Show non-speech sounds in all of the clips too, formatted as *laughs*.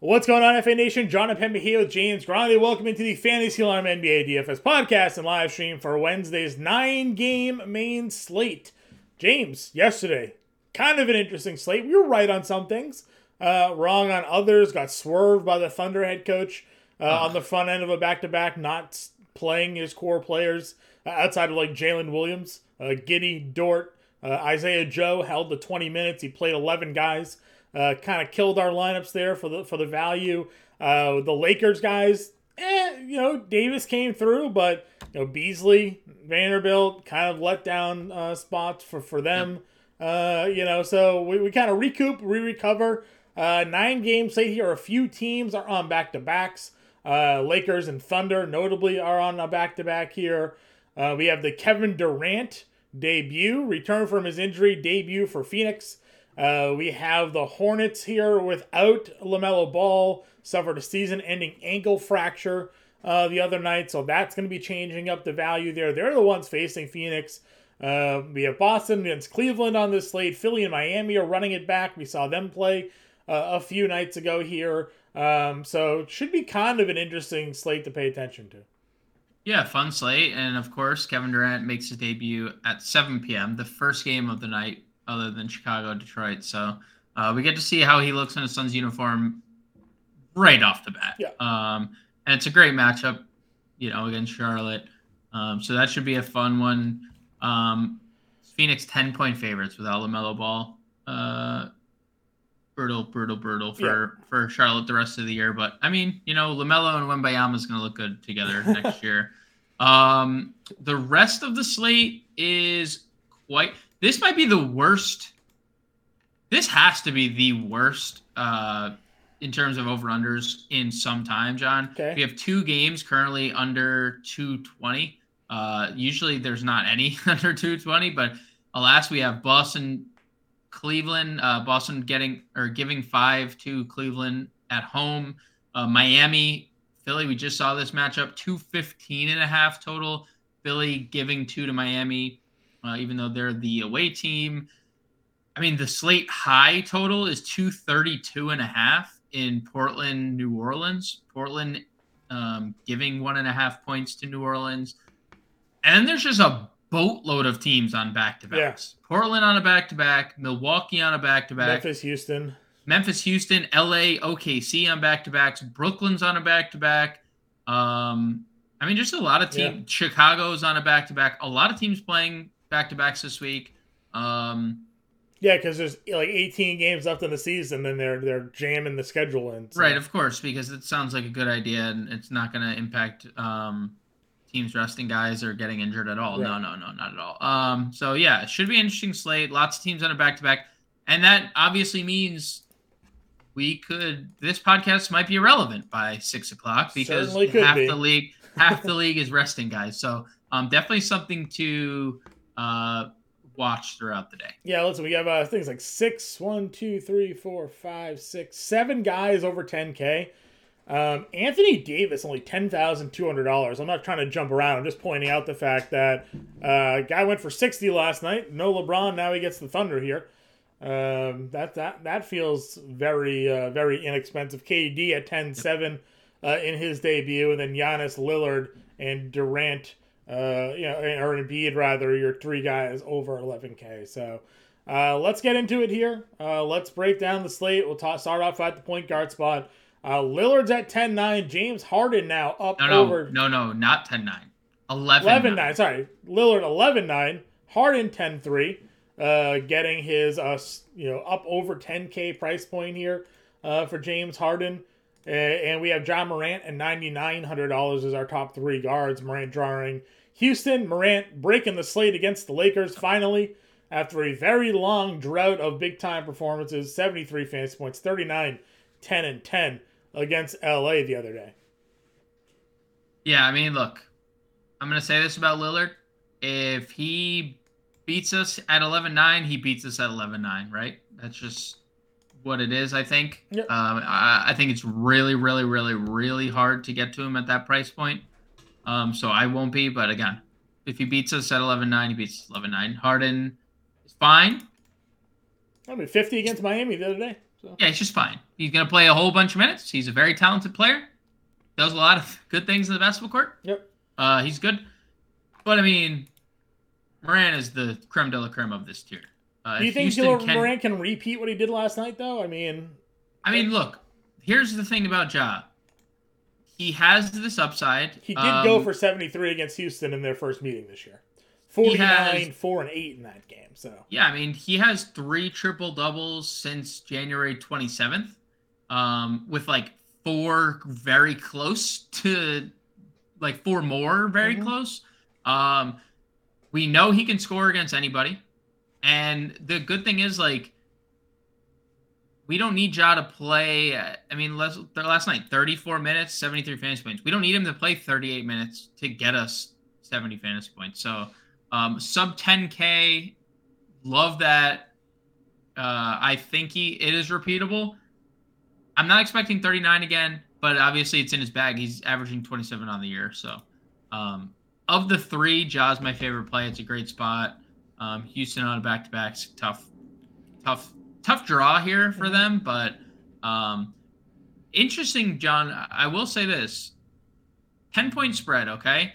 What's going on, FA Nation? Jon Impemba here with James Grande. Welcome into the Fantasy Alarm NBA DFS podcast and live stream for Wednesday's nine game main slate. James, yesterday, kind of an interesting slate. We were right on some things, uh, wrong on others, got swerved by the Thunder head coach uh, on the front end of a back to back, not playing his core players uh, outside of like Jalen Williams, uh, Giddey, Dort, uh, Isaiah Joe held the 20 minutes. He played 11 guys. Uh, kind of killed our lineups there for the for the value. Uh, the Lakers guys, eh, you know, Davis came through, but you know Beasley, Vanderbilt kind of let down uh, spots for for them. Uh, you know, so we, we kind of recoup, re recover. Uh, nine games say here. A few teams are on back to backs. Uh, Lakers and Thunder notably are on a back to back here. Uh, we have the Kevin Durant debut, return from his injury, debut for Phoenix. Uh, we have the Hornets here without LaMelo Ball, suffered a season ending ankle fracture uh, the other night, so that's going to be changing up the value there. They're the ones facing Phoenix. Uh, we have Boston against Cleveland on this slate. Philly and Miami are running it back. We saw them play uh, a few nights ago here. Um, so it should be kind of an interesting slate to pay attention to. Yeah, fun slate. And of course, Kevin Durant makes his debut at 7 p.m., the first game of the night other than Chicago, Detroit. So uh, we get to see how he looks in a Suns uniform right off the bat. Yeah. Um, and it's a great matchup, you know, against Charlotte. Um, so that should be a fun one. Um, Phoenix 10 point favorites without LaMelo Ball. Uh, brutal, brutal, brutal for, yeah. for Charlotte the rest of the year. But I mean, you know, LaMelo and Wembanyama is going to look good together *laughs* next year. Um, the rest of the slate is quite this might be the worst. This has to be the worst uh, in terms of over unders in some time, John. Okay. We have two games currently under 220. Uh, usually there's not any *laughs* under 220, but alas, we have Boston, Cleveland, uh, Boston getting or giving five to Cleveland at home. Uh, Miami, Philly, we just saw this matchup 215 and a half total. Philly giving two to Miami uh, even though they're the away team. I mean, the slate high total is 232 and a half in Portland, New Orleans. Portland um, giving one and a half points to New Orleans. And there's just a boatload of teams on back to backs. Yeah. Portland on a back to back, Milwaukee on a back to back, Memphis, Houston, Memphis, Houston, LA, OKC on back to backs, Brooklyn's on a back to back. Um, I mean, just a lot of teams. Yeah. Chicago's on a back to back. A lot of teams playing back to backs this week. Um, yeah, because there's like 18 games left in the season, and they're they're jamming the schedule in. So. Right, of course, because it sounds like a good idea, and it's not going to impact um, teams resting guys or getting injured at all. Right. No, no, no, not at all. Um, so yeah, it should be an interesting slate. Lots of teams on a back to back, and that obviously means we could. This podcast might be irrelevant by six o'clock because half be. the league half the league is resting guys. So um, definitely something to uh, watch throughout the day. Yeah, listen, we have uh, things like six, one, two, three, four, five, six, seven guys over 10K. Um, Anthony Davis only ten thousand two hundred dollars. I'm not trying to jump around. I'm just pointing out the fact that uh, guy went for sixty last night. No LeBron. Now he gets the Thunder here. Um, that that that feels very uh, very inexpensive. KD at 10-7 uh, in his debut, and then Giannis Lillard and Durant uh, you know, or Embiid rather, your three guys over 11K. So uh, let's get into it here. Uh, let's break down the slate. We'll talk, start off at the point guard spot. Uh, Lillard's at 10 9. James Harden now up no, no, over. No, no, not 10 9. 11 11 9. Sorry. Lillard 11 9. Harden 10 3. Uh, getting his, uh, you know, up over 10K price point here uh, for James Harden. Uh, and we have Ja Morant and $9,900 as our top three guards. Morant drawing Houston, Morant breaking the slate against the Lakers finally after a very long drought of big time performances 73 fantasy points, 39, 10, and 10 against LA the other day. Yeah, I mean, look, I'm going to say this about Lillard. If he beats us at 11 9, he beats us at 11 9, right? That's just what it is, I think. Yep. Um, I, I think it's really, really, really, really hard to get to him at that price point. Um, so I won't be, but again, if he beats us at 11-9, he beats 11-9. Harden is fine. I mean, 50 against Miami the other day. So. Yeah, he's just fine. He's gonna play a whole bunch of minutes. He's a very talented player. Does a lot of *laughs* good things in the basketball court. Yep. Uh, he's good. But I mean, Moran is the creme de la creme of this tier. Uh, Do you think Houston can- Moran can repeat what he did last night, though? I mean, I mean, look. Here's the thing about Ja. He has this upside. he did go Um, for 73 against Houston in their first meeting this year. He 49, has- 4, and 8 in that game. So, Yeah, I mean, he has three triple doubles since January 27th, um, with like four very close to like four more very Mhm. close. Um, we know he can score against anybody. And the good thing is, like, we don't need Ja to play. uh, I mean, last, last night, 34 minutes, 73 fantasy points. We don't need him to play 38 minutes to get us 70 fantasy points. So, um, sub 10K, love that. Uh, I think he it is repeatable. I'm not expecting 39 again, but obviously it's in his bag. He's averaging 27 on the year. So, um, of the three, Ja's my favorite play. It's a great spot. Um, Houston on a back to backs, tough, tough, tough draw here for them. But um, interesting, John. I- will say this: 10 point spread. Okay,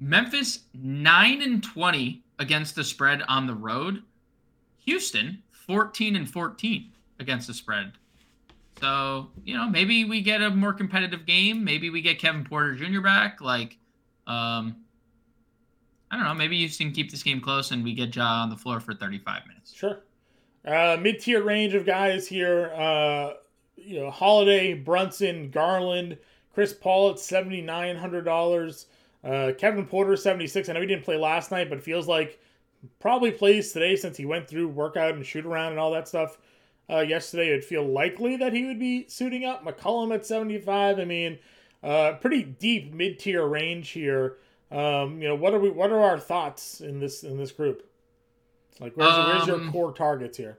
Memphis nine and 20 against the spread on the road. Houston 14 and 14 against the spread. So, you know, maybe we get a more competitive game. Maybe we get Kevin Porter Jr. back. Like, um, I don't know. Maybe you can keep this game close and we get Ja on the floor for 35 minutes. sure. Uh, Mid tier range of guys here. Uh, you know, Holiday, Brunson, Garland, Chris Paul at $7,900. Uh, Kevin Porter, 76 I know he didn't play last night, but feels like probably plays today since he went through workout and shoot around and all that stuff uh, yesterday. It'd feel likely that he would be suiting up. McCollum at 75. I mean, uh, pretty deep mid tier range here. Um, you know, what are we? What are our thoughts in this in this group? Like, where's, where's your Um, core targets here?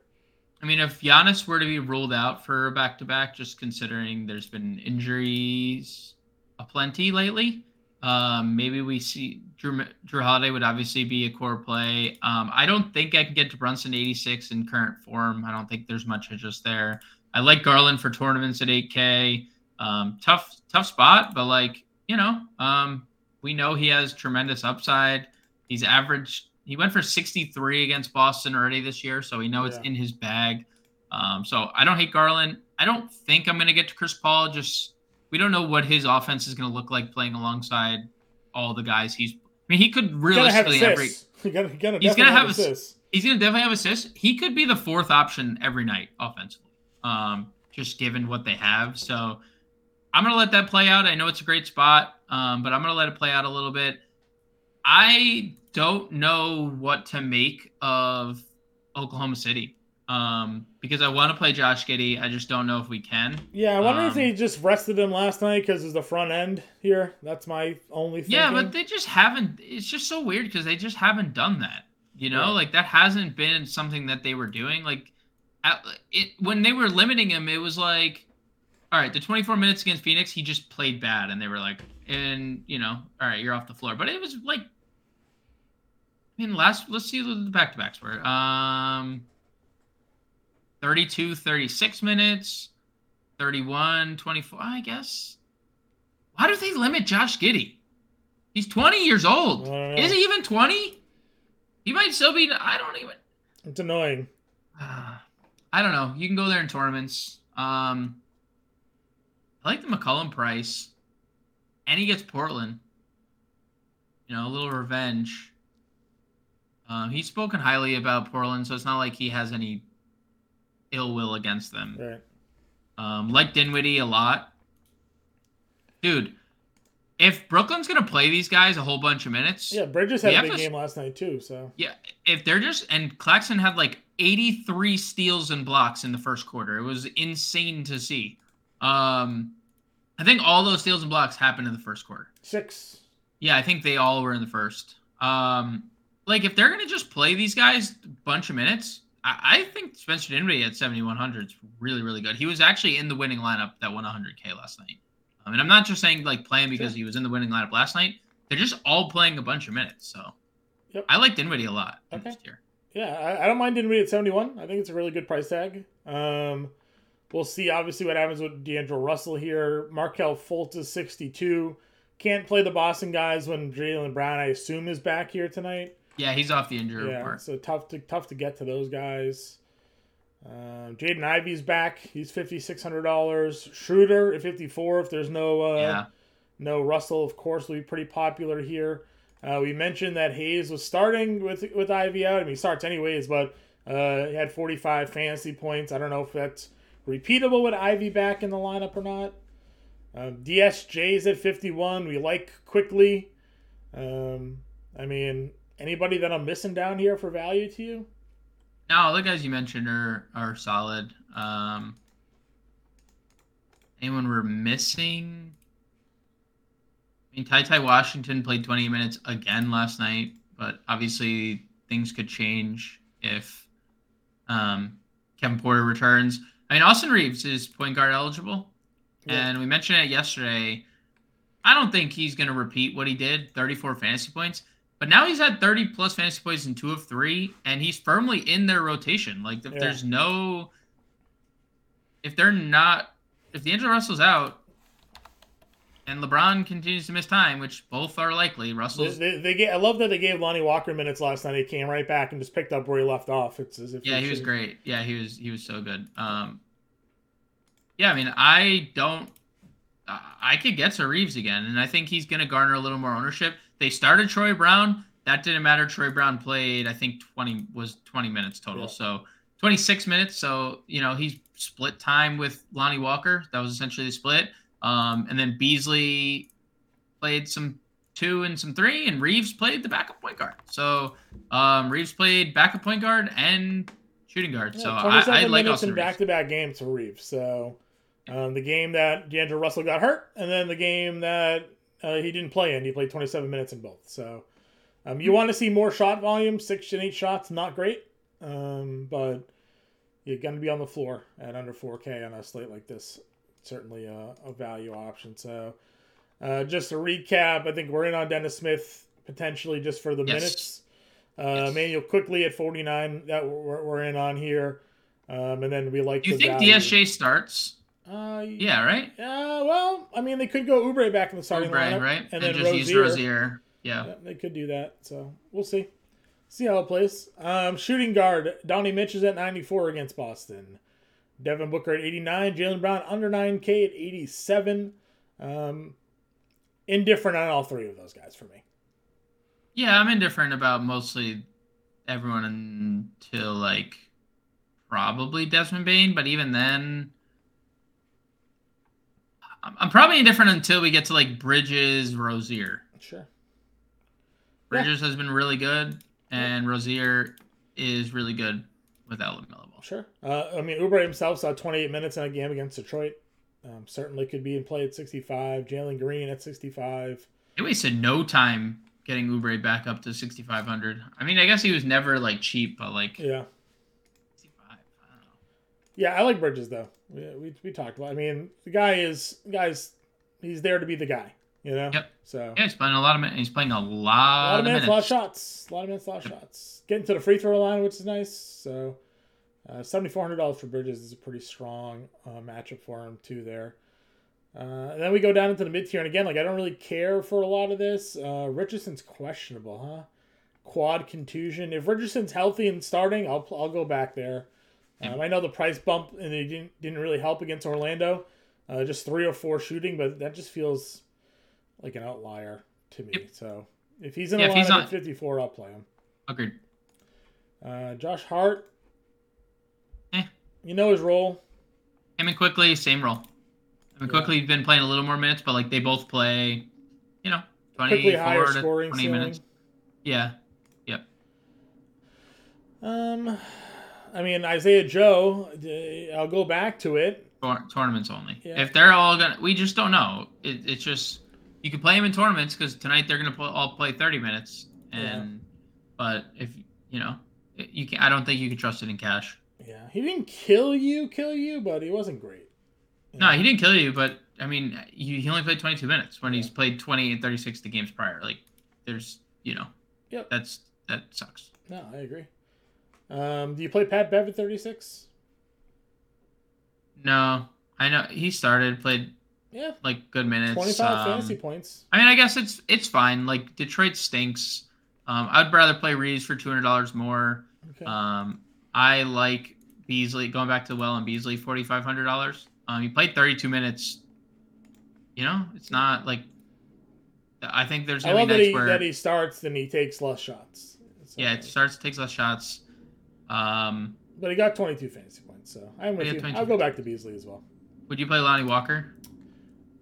I mean, if Giannis were to be ruled out for back to back, just considering there's been injuries aplenty lately, um, maybe we see Jrue, Jrue Holiday would obviously be a core play. Um, I don't think I can get to Brunson 86 in current form. I don't think there's much interest there. I like Garland for tournaments at 8K. Um, tough, tough spot, but like you know, um, we know he has tremendous upside. He's averaged. He went for 63 against Boston already this year, so we know it's Yeah. in his bag. Um, so I don't hate Garland. I don't think I'm going to get to Chris Paul. Just we don't know what his offense is going to look like playing alongside all the guys he's. I mean, he could gonna realistically every. He's gonna, gonna He's gonna have ass- *laughs* assists. He's going to definitely have assists. He could be the fourth option every night offensively, um, just given what they have. So I'm going to let that play out. I know it's a great spot, um, but I'm going to let it play out a little bit. I don't know what to make of Oklahoma City um, because I want to play Josh Giddey. I just don't know if we can. Yeah, I wonder if Um, they just rested him last night because it's the front end here. That's my only thing. Yeah, but they just haven't. It's just so weird because they just haven't done that. You know, Right. like that hasn't been something that they were doing. Like, at, it when they were limiting him, it was like, all right, the 24 minutes against Phoenix, he just played bad, and they were like, and you know, all right, you're off the floor. But it was like, I mean, last let's see what the back to backs were. Um, 32, 36 minutes, 31, 24. I guess. Why do they limit Josh Giddey? He's 20 years old. Is he even 20? He might still be. I don't even. it's annoying. *sighs* I don't know. You can go there in tournaments. Um, I like the McCollum price, and he gets Portland. You know, a little revenge. Um, he's spoken highly about Portland, so it's not like he has any ill will against them. Right. Um, like Dinwiddie a lot. Dude, if Brooklyn's gonna play these guys a whole bunch of minutes, Yeah, Bridges had a big to- game last night too. So yeah, if they're just and Claxton had like 83 steals and blocks in the first quarter. It was insane to see. Um I think all those steals and blocks happened in the first quarter. six. Yeah, I think they all were in the first. Um like if they're gonna just play these guys a bunch of minutes, I, I think Spencer Dinwiddie at 7100 is really, really good. He was actually in the winning lineup that won 100k last night. I mean, I'm not just saying like playing because Sure. he was in the winning lineup last night. They're just all playing a bunch of minutes. So Yep. I like Dinwiddie a lot Okay. Yeah, I, I don't mind Dinwiddie at seventy one. I think it's a really good price tag. Um, we'll see obviously what happens with D'Angelo Russell here. Markelle Fultz is 62. Can't play the Boston guys when Jaylen Brown, I assume, is back here tonight. Yeah, he's off the injury Yeah, report. so tough to tough to get to those guys. Um, Jaden Ivey's back. He's fifty six hundred dollars. Schroeder at fifty four. If there's no uh, yeah. no Russell, of course, will be pretty popular here. Uh, we mentioned that Hayes was starting with with Ivey out. I mean, he starts anyways, but uh, he had 45 fantasy points. I don't know if that's repeatable with Ivey back in the lineup or not. Um, DSJ's at 51. We like Quickley. Um, I mean, anybody that I'm missing down here for value to you? No, the guys you mentioned are are solid. Um, anyone we're missing? I mean, Ty Ty Washington played 20 minutes again last night, but obviously things could change if um, Kevin Porter returns. I mean, Austin Reaves is point guard eligible, Yeah. and we mentioned it yesterday. I don't think he's going to repeat what he did 34 fantasy points. But now he's had 30 plus fantasy points in two of three, and he's firmly in their rotation. Like, if Yeah. there's no. If they're not. If the D'Angelo Russell's out, and LeBron continues to miss time, which both are likely, They, Russell's. they, they get, I love that they gave Lonnie Walker minutes last night. He came right back and just picked up where he left off. It's as if Yeah, he was great. Yeah, he was he was so good. Um, yeah, I mean, I don't. I- I could get to Reaves again, and I think he's going to garner a little more ownership. They started Troy Brown. That didn't matter. Troy Brown played, I think, twenty was twenty minutes total. Yeah. So twenty six minutes. So you know he's split time with Lonnie Walker. That was essentially the split. Um, and then Beasley played some two and some three, and Reaves played the backup point guard. So um, Reaves played backup point guard and shooting guard. Yeah, so I, I like Austin in back-to-back games for Reaves. So um, the game that D'Angelo Russell got hurt, and then the game that uh, he didn't play in, he played 27 minutes in both. So um, you want to see more shot volume, six and eight shots, not great, um, but you're going to be on the floor at under 4K on a slate like this. Certainly a, a value option. So uh, just to recap, I think we're in on Dennis Smith potentially just for the Yes. minutes. Uh, Yes. Manuel Quickley at 49 that we're, we're in on here. Um, and then we like Do you think value. DSJ starts? Uh, Yeah, right. Uh, well, I mean, they could go Oubre back in the starting Oubre, lineup, right? And, And, then just use Rozier. Rozier. Yeah. Yeah, they could do that. So we'll see. See how it plays. Um, shooting guard Donnie Mitch is at 94 against Boston. Devin Booker at 89. Jaylen Brown under 9K at 87. Um, indifferent on all three of those guys for me. Yeah, I'm indifferent about mostly everyone until like probably Desmond Bane, but even then, I'm probably indifferent until we get to like Bridges, Rozier. Sure. Yeah. Bridges has been really good, and Rozier is really good without LaMelo. Sure. Uh, I mean, Oubre himself saw 28 minutes in a game against Detroit. Um, certainly could be in play at 65. Jalen Green at 65. They wasted no time getting Oubre back up to 6,500. I mean, I guess he was never like cheap, but like Yeah. 65. I don't know. Yeah, I like Bridges though. We, we, we talked about. I mean, the guy is the guy's he's there to be the guy. You know. Yep. So Yeah, he's playing a lot of minutes. He's playing a a lot, lot of minutes, minutes. a lot of shots, a lot of minutes, a lot of shots. Getting to the free throw line, which is nice. So uh, seventy four hundred dollars for Bridges is a pretty strong uh, matchup for him too. There. Uh, and then we go down into the mid tier, and again, like I don't really care for a lot of this. Uh, Richardson's questionable, huh? Quad contusion. If Richardson's healthy and starting, I'll I'll go back there. Um, I know the price bump and it didn't didn't really help against Orlando, uh, just three or four shooting, but that just feels like an outlier to me. Yep. So if he's in Yeah, he's lineup at 54, I'll play him. Agreed. Uh, Josh Hart. You know his role. Him and Quickley, same role. I mean, Yeah. Quickley been playing a little more minutes, but like they both play, you know, higher 24 to 20 ceiling. minutes. Yeah. Yep. Um, I mean Isaiah Joe. I'll go back to it. Tour- tournaments only. Yeah. If they're all gonna, we just don't know. It, it's just you can play them in tournaments because tonight they're gonna pl- all play 30 minutes, and but if you know, you can. I don't think you can trust it in cash. Yeah, he didn't kill you, kill you, but he wasn't great. You No, he didn't kill you, but I mean, he, he only played 22 minutes when he's played 20 and 36 the games prior. Like, there's, you know, Yep. that's that sucks. No, I agree. Um, do you play Pat Bev at 36? No, I know he started, played Yeah, like good minutes. 25 um, fantasy points. I mean, I guess it's it's fine. Like Detroit stinks. Um, I'd rather play Reaves for two hundred dollars more. Okay. Um, I like Beasley going back to the well and Beasley forty five hundred dollars. Um, he played thirty two minutes. You know, it's not like. I think there's I love be that he, where that he starts and he takes less shots. So- yeah, it starts takes less shots. Um, But he got 22 fantasy points, so I'm with Yeah, you. I'll go back to Beasley as well. would you play Lonnie Walker?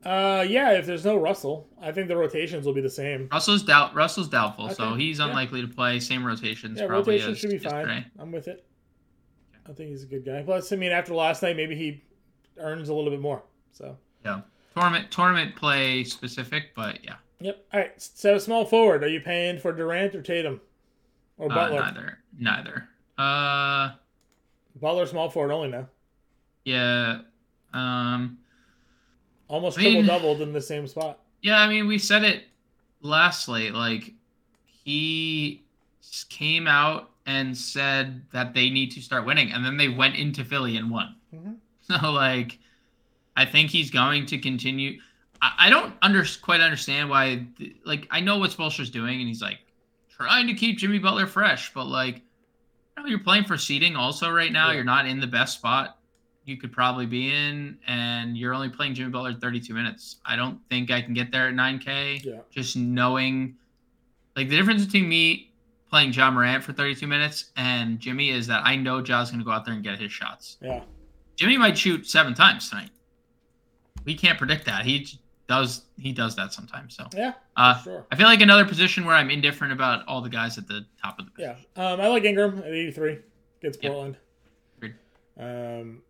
Uh, yeah, if there's no Russell, I think the rotations will be the same. Russell's doubt. Russell's doubtful, so Okay, he's yeah. unlikely to play. Same rotations, Yeah, probably. rotation as- should be fine. Gray. I'm with it. I think he's a good guy. Plus, I mean, after last night, maybe he earns a little bit more. So, Yeah, tournament tournament play specific, but yeah, yep. All right. So, small forward. Are you paying for Durant or Tatum or uh, Butler? neither, neither. Uh, Butler, small forward only now. yeah, um, Almost I mean- triple doubled in the same spot. yeah. I mean, we said it lastly. Like he came out and said that they need to start winning, and then they went into Philly and won. hmm *laughs* So like, I think he's going to continue. I, I don't under, quite understand why. Like, I know what Spoelstra's doing, and he's like trying to keep Jimmy Butler fresh, but like, you know, you're playing for seeding also right now. Yeah. You're not in the best spot you could probably be in, and you're only playing Jimmy Butler 32 minutes. I don't think I can get there at 9K. Yeah. Just knowing, like, the difference between me playing Ja Morant for 32 minutes and Jimmy is that I know Ja's going to go out there and get his shots. Yeah. Jimmy might shoot seven times tonight. We can't predict that. He does. He does that sometimes. So Yeah. uh, sure. I feel like another position where I'm indifferent about all the guys at the top of the Yeah. Um, I like Ingram at 83 against. Portland. Um,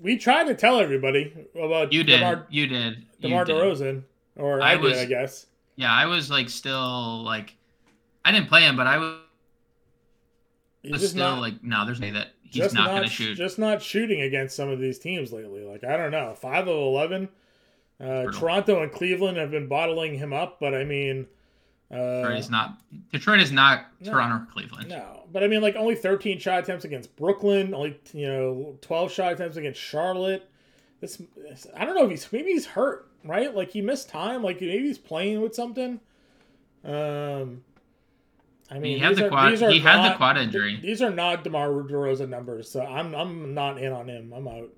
we tried to tell everybody about You did. DeMar, you did. You DeMar did. DeRozan, or I, I did, I guess. Yeah, I was like still like, I didn't play him, but I was He's just still not like, no, there's no that he's not, not gonna shoot. Just not shooting against some of these teams lately. Like I don't know, five of eleven. Uh, Toronto and Cleveland have been bottling him up, but I mean, uh, Detroit is not. Detroit is not No. Toronto or Cleveland. no. But I mean, like only thirteen shot attempts against Brooklyn, only you know twelve shot attempts against Charlotte. This I don't know if he's maybe he's hurt, right? Like he missed time, like maybe he's playing with something. Um, I mean, he had the quad. are He had the quad injury. These are not DeMar DeRozan numbers, so I'm I'm not in on him. I'm out.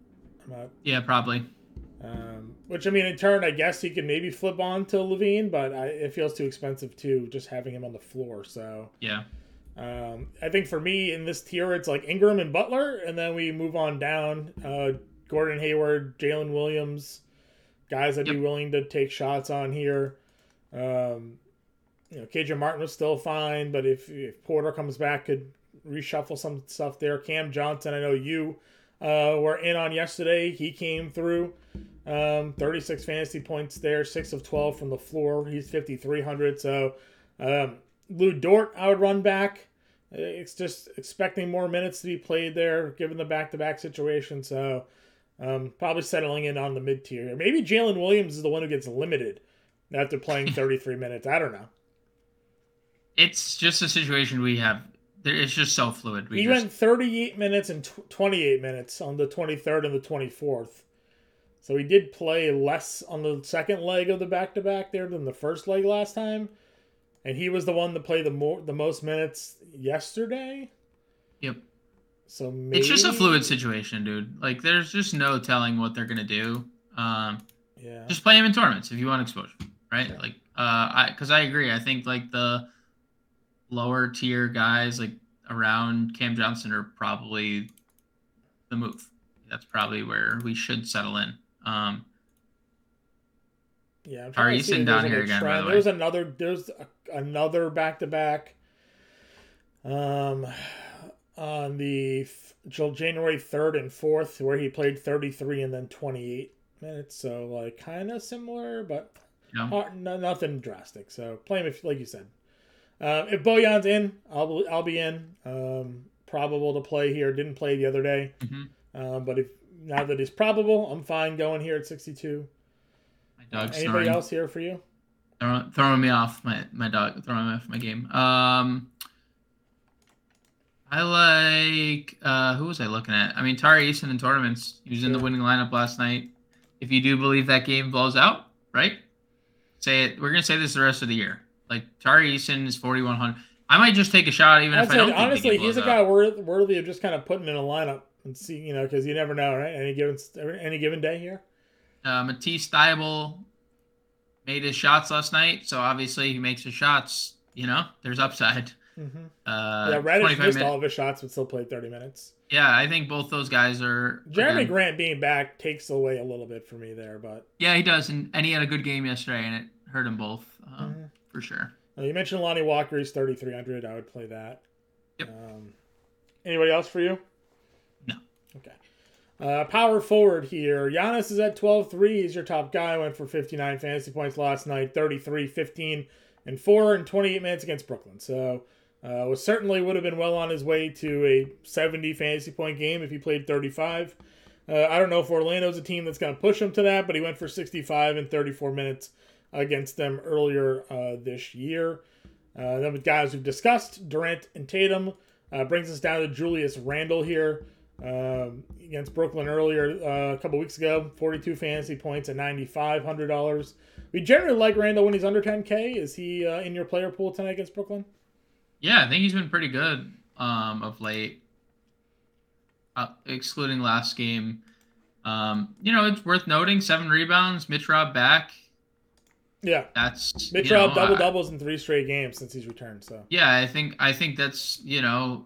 I'm out. Yeah, probably. Um, which I mean, in turn, I guess he could maybe flip on to LaVine, but I, it feels too expensive too, just having him on the floor. So Yeah. um, I think for me in this tier, it's like Ingram and Butler, and then we move on down. Uh, Gordon Hayward, Jalen Williams, guys I'd be willing to take shots on here. Um, you know, KJ Martin was still fine, but if, if Porter comes back, could reshuffle some stuff there. Cam Johnson, I know you uh, were in on yesterday. He came through. Um, 36 fantasy points there, 6 of 12 from the floor. He's 5,300. So, um, Lu Dort, I would run back. It's just expecting more minutes to be played there, given the back to back situation. So, um, probably settling in on the mid tier. Maybe Jalen Williams is the one who gets limited after playing *laughs* 33 minutes. I don't know. It's just a situation we have. there- It's just so fluid. We he just, went 38 minutes and tw- 28 minutes on the 23rd and the 24th. So he did play less on the second leg of the back to back there than the first leg last time. And he was the one that played the more the most minutes yesterday. Yep. So maybe It's just a fluid situation, dude. Like, there's just no telling what they're gonna do. Um, Yeah. just play him in tournaments if you want exposure, right? Yeah. Like, uh, I because I agree. I think like the lower tier guys, like around Cam Johnson, are probably the move. That's probably where we should settle in. Um, Yeah, I'm are trying you sitting down here again, by the way? There's another. There's a, another back to back. Um, on the January third and fourth, where he played 33 and then 28 minutes. So like kind of similar, but know, hard, no, nothing drastic. So play him if, like you said. Um, if Bojan's in, I'll be- I'll be in. Um, probable to play here. Didn't play the other day. Mhm. Um, but if now that he's probable, I'm fine going here at 62. my dog's Anybody snoring. else here for you? Throw- throwing me off my my dog throwing me off my game. Um, I like uh who was I looking at? I mean Tari Eason in tournaments. He was in the winning lineup last night. If you do believe that game blows out, right? Say it. We're gonna say this the rest of the year. Like Tari Eason is forty one hundred. I might just take a shot even I'd if I don't. honestly, he's a guy worth, worthy of just kind of putting in a lineup and see, you know, because you never know, right? Any given any given day here. Uh, Matisse Thybulle made his shots last night, so obviously he makes his shots. You know, there's upside. Mm-hmm. Uh, yeah, Reddish 25 missed minute- all of his shots, but still played 30 minutes. Yeah, I think both those guys are. Jerami again- Grant being back takes away a little bit for me there, but Yeah, he does, and, and he had a good game yesterday, and it hurt him both um, Mhm. For sure. Uh, you mentioned Lonnie Walker. He's 3,300. I would play that. Yep. Um, anybody else for you? No. Okay. Uh, power forward here. Giannis is at 12-3. He's your top guy. Went for 59 fantasy points last night. 33, 15, and 4 in 28 minutes against Brooklyn. So uh, was certainly would have been well on his way to a 70 fantasy point game if he played 35. Uh, I don't know if Orlando's a team that's going to push him to that, but he went for 65 in 34 minutes against them earlier uh, this year. Uh, then with guys we've discussed, Durant and Tatum, uh, brings us down to Julius Randle here um, against Brooklyn earlier uh, a couple weeks ago. 42 fantasy points at $9,500. We generally like Randle when he's under 10K. Is he uh, in your player pool tonight against Brooklyn? Yeah, I think he's been pretty good um, of late, uh, excluding last game. Um, you know, it's worth noting seven rebounds. Mitch Rob back. Yeah. That's Mitch you know, double doubles in three straight games since he's returned. So Yeah, I think I think that's you know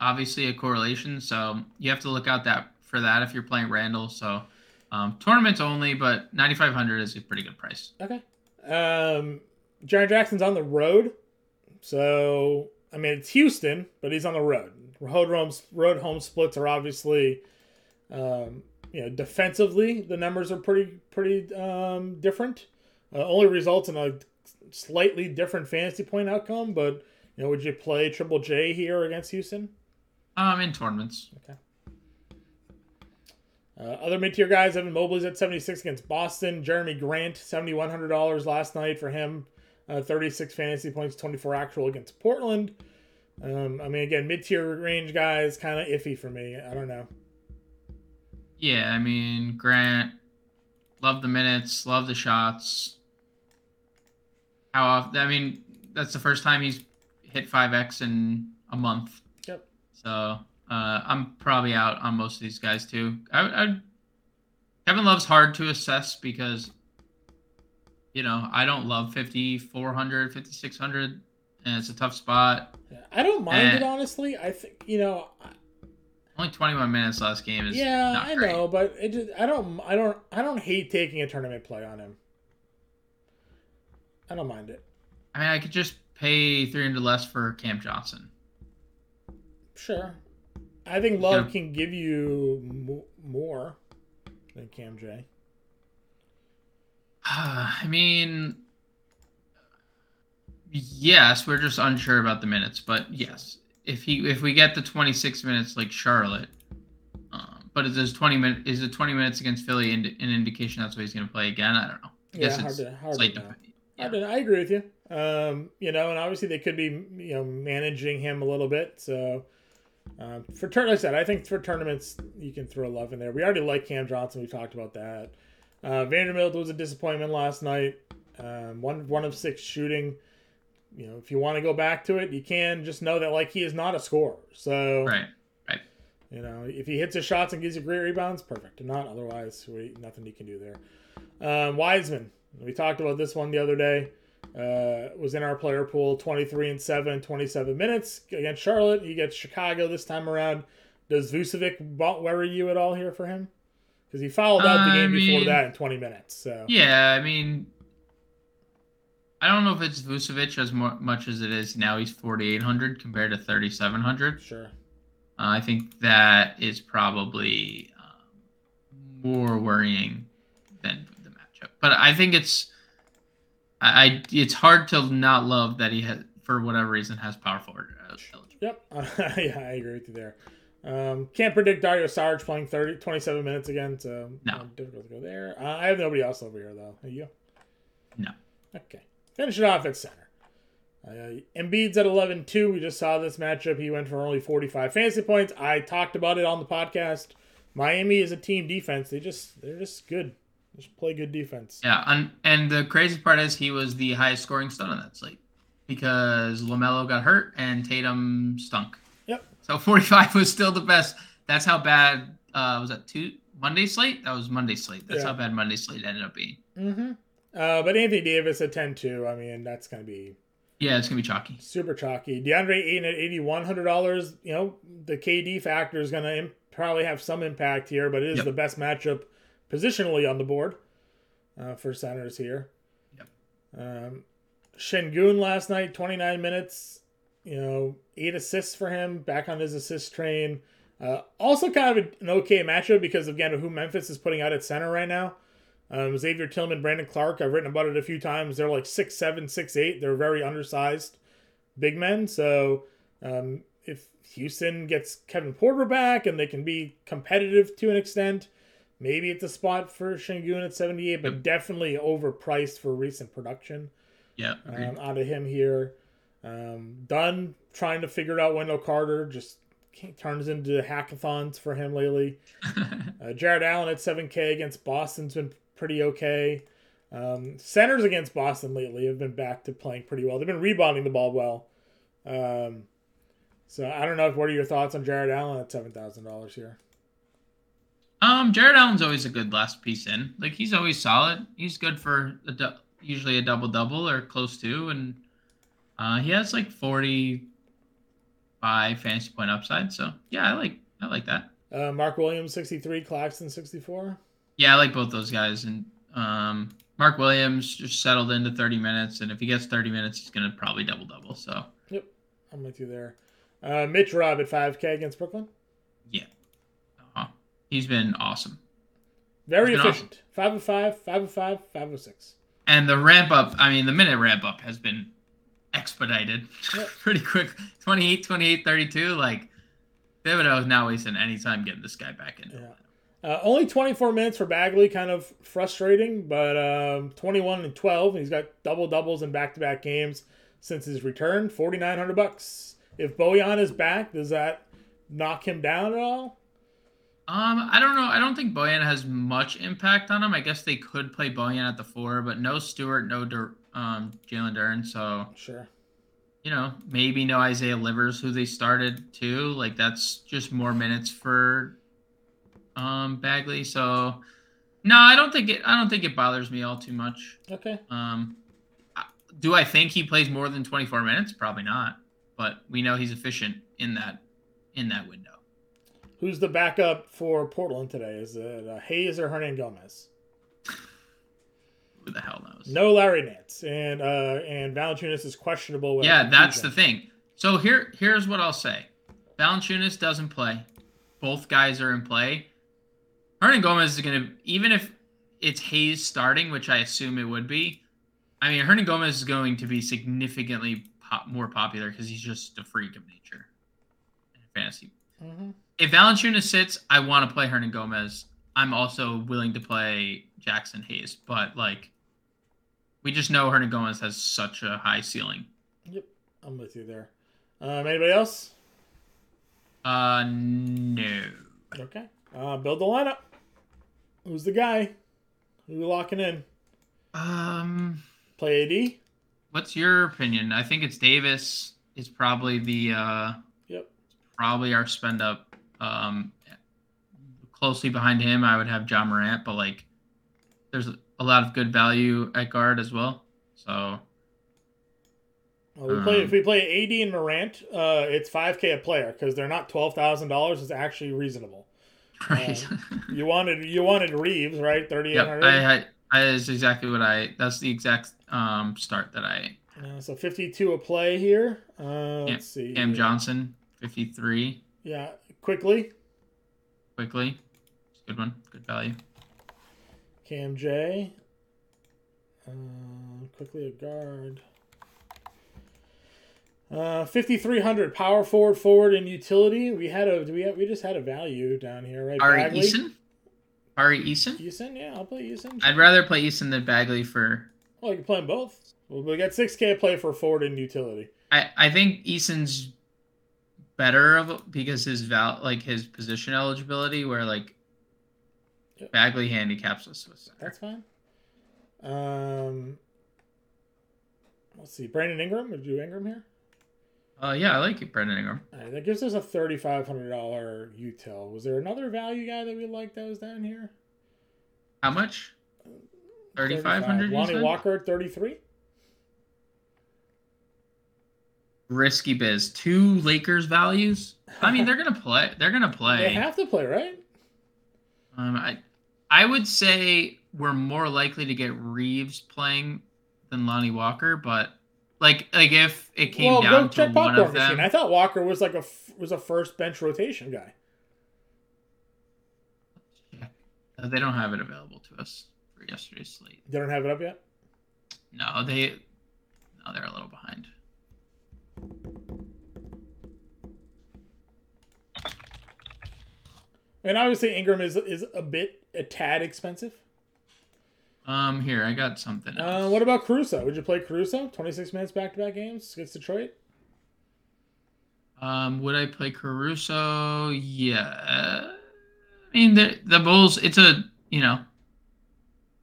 obviously a correlation. So you have to look out that for that if you're playing Randle. So um, tournaments only, but 9,500 is a pretty good price. Okay. Um, Jaren Jackson's on the road, so I mean it's Houston, but he's on the road. Road home road home splits are obviously, um, you know, defensively the numbers are pretty pretty um, different. Uh, only results in a slightly different fantasy point outcome, but you know, would you play Triple J here against Houston? Um, in tournaments. Uh, other mid tier guys, Evan Mobley's at 76 against Boston. Jerami Grant, $7,100 last night for him. Uh, 36 fantasy points, 24 actual against Portland. Um, I mean, again, mid tier range guys, kind of iffy for me. I don't know. Yeah, I mean Grant, love the minutes, love the shots. How often? I mean, that's the first time he's hit five x in a month. Yep. So uh, I'm probably out on most of these guys too. I, I Kevin Love's hard to assess because you know I don't love 5400, 5600, and it's a tough spot. I don't mind Eh. it, honestly. I think, you know, I- Only 21 minutes last game is yeah, I great. know, but it just, I don't, I don't, I don't hate taking a tournament play on him. I don't mind it. I mean, I could just pay 300 less for Cam Johnson. Sure. I think Love Yeah. can give you mo- more than Cam J. *sighs* I mean, yes, we're just unsure about the minutes, but yes, if he if we get the 26 minutes like Charlotte, um, but is this 20 minute is it 20 minutes against Philly ind- an indication that's what he's going to play again? I don't know. I Yeah, guess hard it's to, hard slight to dep- I, yeah. I agree with you. Um, you know, and obviously they could be, you know, managing him a little bit. So um, for turn, like I said, I think for tournaments you can throw love in there. We already like Cam Johnson. We talked about that. Uh, Vanderbilt was a disappointment last night. Um, one one of six shooting. You know, if you want to go back to it, you can. Just know that like he is not a scorer. So Right. you know, if he hits his shots and gives you great rebounds, perfect. If not, otherwise, we, nothing you can do there. Um, Wiseman, we talked about this one the other day. Uh, was in our player pool, 23 and 7, 27 minutes against Charlotte. He gets Chicago this time around. Does Vucevic worry you at all here for him? Because he fouled out the I game before that in 20 minutes. So Yeah, I mean, I don't know if it's Vucevic as much as it is now. He's 4,800 compared to 3,700. sure. Uh, I think that is probably um, more worrying than. But I think it's I, I it's hard to not love that he has for whatever reason has power forward uh. Yep. *laughs* yeah, I agree with you there. Um, can't predict Dario Saric playing 30, 27 minutes again, so No. uh, difficult to go there. Uh, I have nobody else over here though. Are you? No. Okay. Finish it off at center. Uh, Embiid's at 11 2. We just saw this matchup. He went for only 45 fantasy points. I talked about it on the podcast. Miami is a team defense. They just they're just good. Just play good defense. Yeah, and and the crazy part is he was the highest scoring stud on that slate because Lamelo got hurt and Tatum stunk. Yep. So 45 was still the best. That's how bad. Uh, was that two Monday slate? That was Monday slate. That's Yeah. how bad Monday slate ended up being. Mm-hmm. Uh, but Anthony Davis at 10 2. I mean, that's going to be Yeah, it's gonna be chalky. super chalky. DeAndre Ayton at eighty one hundred dollars. You know the KD factor is going to Im- probably have some impact here, but it is Yep. the best matchup positionally on the board uh, for centers here. Yep. Um, Sengun last night, twenty nine minutes. You know, eight assists for him. Back on his assist train. Uh, also, kind of an okay matchup because again, of who Memphis is putting out at center right now. Um, Xavier Tillman, Brandon Clarke. I've written about it a few times. They're like six seven, six eight. They're very undersized big men. So um, if Houston gets Kevin Porter back and they can be competitive to an extent, maybe it's a spot for Sengun at 78, but Yep. definitely overpriced for recent production Yeah. um, out of him here. Um, Dunn trying to figure out Wendell Carter just turns into hackathons for him lately. *laughs* Uh, Jarrett Allen at 7K against Boston's been pretty okay. Um, centers against Boston lately have been back to playing pretty well. They've been rebounding the ball well. Um, so I don't know. What are your thoughts on Jarrett Allen at seven thousand dollars here? Um, Jarrett Allen's always a good last piece in. Like he's always solid. He's good for a du- usually a double double or close to, and uh, he has like forty five fantasy point upside. So yeah, I like I like that. Uh, Mark Williams sixty three, Claxton sixty four. Yeah, I like both those guys. And um, Mark Williams just settled into 30 minutes, and if he gets 30 minutes, he's gonna probably double double. So yep, I'm with you there. Uh, Mitch Rob at five K against Brooklyn. uh, he's been awesome. Very been efficient. Five of five, five of five, five of six. And the ramp up, I mean, the minute ramp up has been expedited Yep. *laughs* pretty quick. 28, 28, 32. Like Thibodeau is not wasting any time getting this guy back in. Yeah. Uh, only 24 minutes for Bagley, kind of frustrating, but um, 21 and 12. He's got double doubles in back to back games since his return. 4,900 bucks. If Bojan is back, does that knock him down at all? Um, I don't know. I don't think Bojan has much impact on him. I guess they could play Bojan at the four, but no Stewart, no Dur- um, Jalen Duren. So Sure. you know, maybe no Isaiah Livers, who they started too. Like that's just more minutes for um Bagley. So no, I don't think it. I don't think it bothers me all too much. Okay. Um, do I think he plays more than 24 minutes? Probably not. But we know he's efficient in that in that window. Who's the backup for Portland today? Is it uh, Hayes or Hernangomez? Who the hell knows? No Larry Nance. And uh, and Valanciunas is questionable. with Yeah, that's the thing. So here, here's what I'll say: Valanciunas doesn't play. Both guys are in play. Hernangomez is gonna, even if it's Hayes starting, which I assume it would be. I mean, Hernangomez is going to be significantly pop, more popular because he's just a freak of nature in fantasy. Mhm. If Valanciunas sits, I want to play Hernangomez. I'm also willing to play Jaxson Hayes, but like, we just know Hernangomez has such a high ceiling. Yep, I'm with you there. Um, anybody else? Uh, no. Okay. Uh, build the lineup. Who's the guy? Who you locking in? Um, Play AD? what's your opinion? I think it's Davis is probably the uh, Yep. probably our spend up. Um, closely behind him, I would have Ja Morant, but like, there's a lot of good value at guard as well. So Well, we play Um, if we play AD and Morant, uh, it's 5K a player because they're not twelve thousand dollars. It's actually reasonable. *laughs* right. You wanted you wanted Reaves right? 3800. yep. hundred. I, I I is exactly what I. That's the exact um start that I. Uh, so fifty two a play here. Uh, let's see. Cam. Johnson, fifty three. Yeah, Quickley. Quickley, good one. Good value. Cam J. Uh, Quickley a guard. Uh, fifty three hundred power forward, forward, and utility. We had a do we have, we just had a value down here, right? Ari Bagley? Eason. Ari Eason. Eason, yeah, I'll play Eason. I'd rather play Eason than Bagley for. Well, you can play them both. Well, we got 6K play for forward and utility. I, I think Eason's better of because his val like his position eligibility where like Bagley handicaps us with. That's fine. Um, let's see. Brandon Ingram. Would you do Ingram here? Uh yeah, I like it, Brandon Ingram. Right, that gives us a thirty-five hundred dollar util. Was there another value guy that we liked that was down here? How much? Thirty five hundred. Lonnie Walker, thirty-three. Risky biz. Two Lakers values. I mean, they're gonna *laughs* play. They're gonna play. They have to play, right? Um, I, I would say we're more likely to get Reaves playing than Lonnie Walker, but like, like if it came well, down to one of machine. them, I thought Walker was like a was a first bench rotation guy. uh, they don't have it available to us for yesterday's slate. They don't have it up yet. No, they, no, they're a little behind. And obviously Ingram is is a bit a tad expensive. Um, here I got something. Uh, what about Caruso? Would you play Caruso? Twenty six minutes back to back games against Detroit. Um, would I play Caruso? Yeah. I mean, the the Bulls. It's a you know,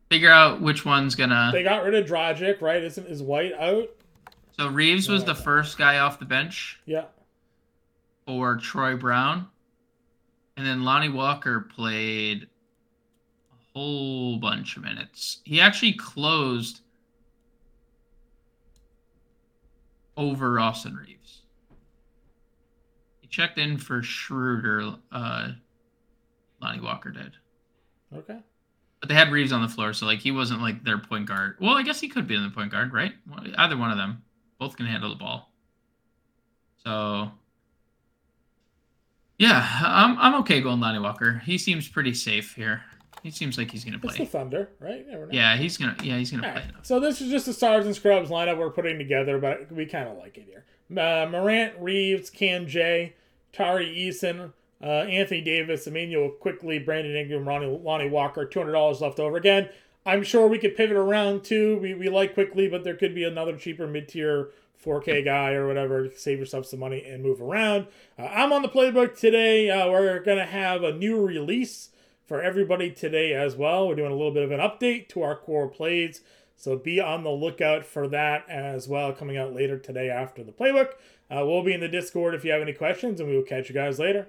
figure out which one's gonna. They got rid of Dragic, right? Isn't is White out? So Reaves was the first guy off the bench Yeah. for Troy Brown, and then Lonnie Walker played a whole bunch of minutes. He actually closed over Austin Reaves. He checked in for Schroeder. Uh, Lonnie Walker did. Okay. But they had Reaves on the floor, so like he wasn't like their point guard. Well, I guess he could be in the point guard, right? Well, Either one of them, both can handle the ball. So, yeah, I'm I'm okay going Lonnie Walker. He seems pretty safe here. He seems like he's gonna play. It's the. Thunder, right? Yeah, he's gonna. Yeah, he's gonna All play. right. So this is just the stars and scrubs lineup we're putting together, but we kind of like it here. Uh, Morant, Reaves, Cam J, Tari Eason, uh, Anthony Davis, Immanuel Quickley, Brandon Ingram, Ronnie, Lonnie Walker. Two hundred dollars left over. Again, I'm sure we could pivot around too. We we like Quickley, but there could be another cheaper mid tier 4K guy or whatever. Save yourself some money and move around. Uh, I'm on the playbook today. Uh, we're gonna have a new release for everybody today as well. We're doing a little bit of an update to our core plays. So be on the lookout for that as well, coming out later today after the playbook. Uh, we'll be in the Discord if you have any questions, and we will catch you guys later.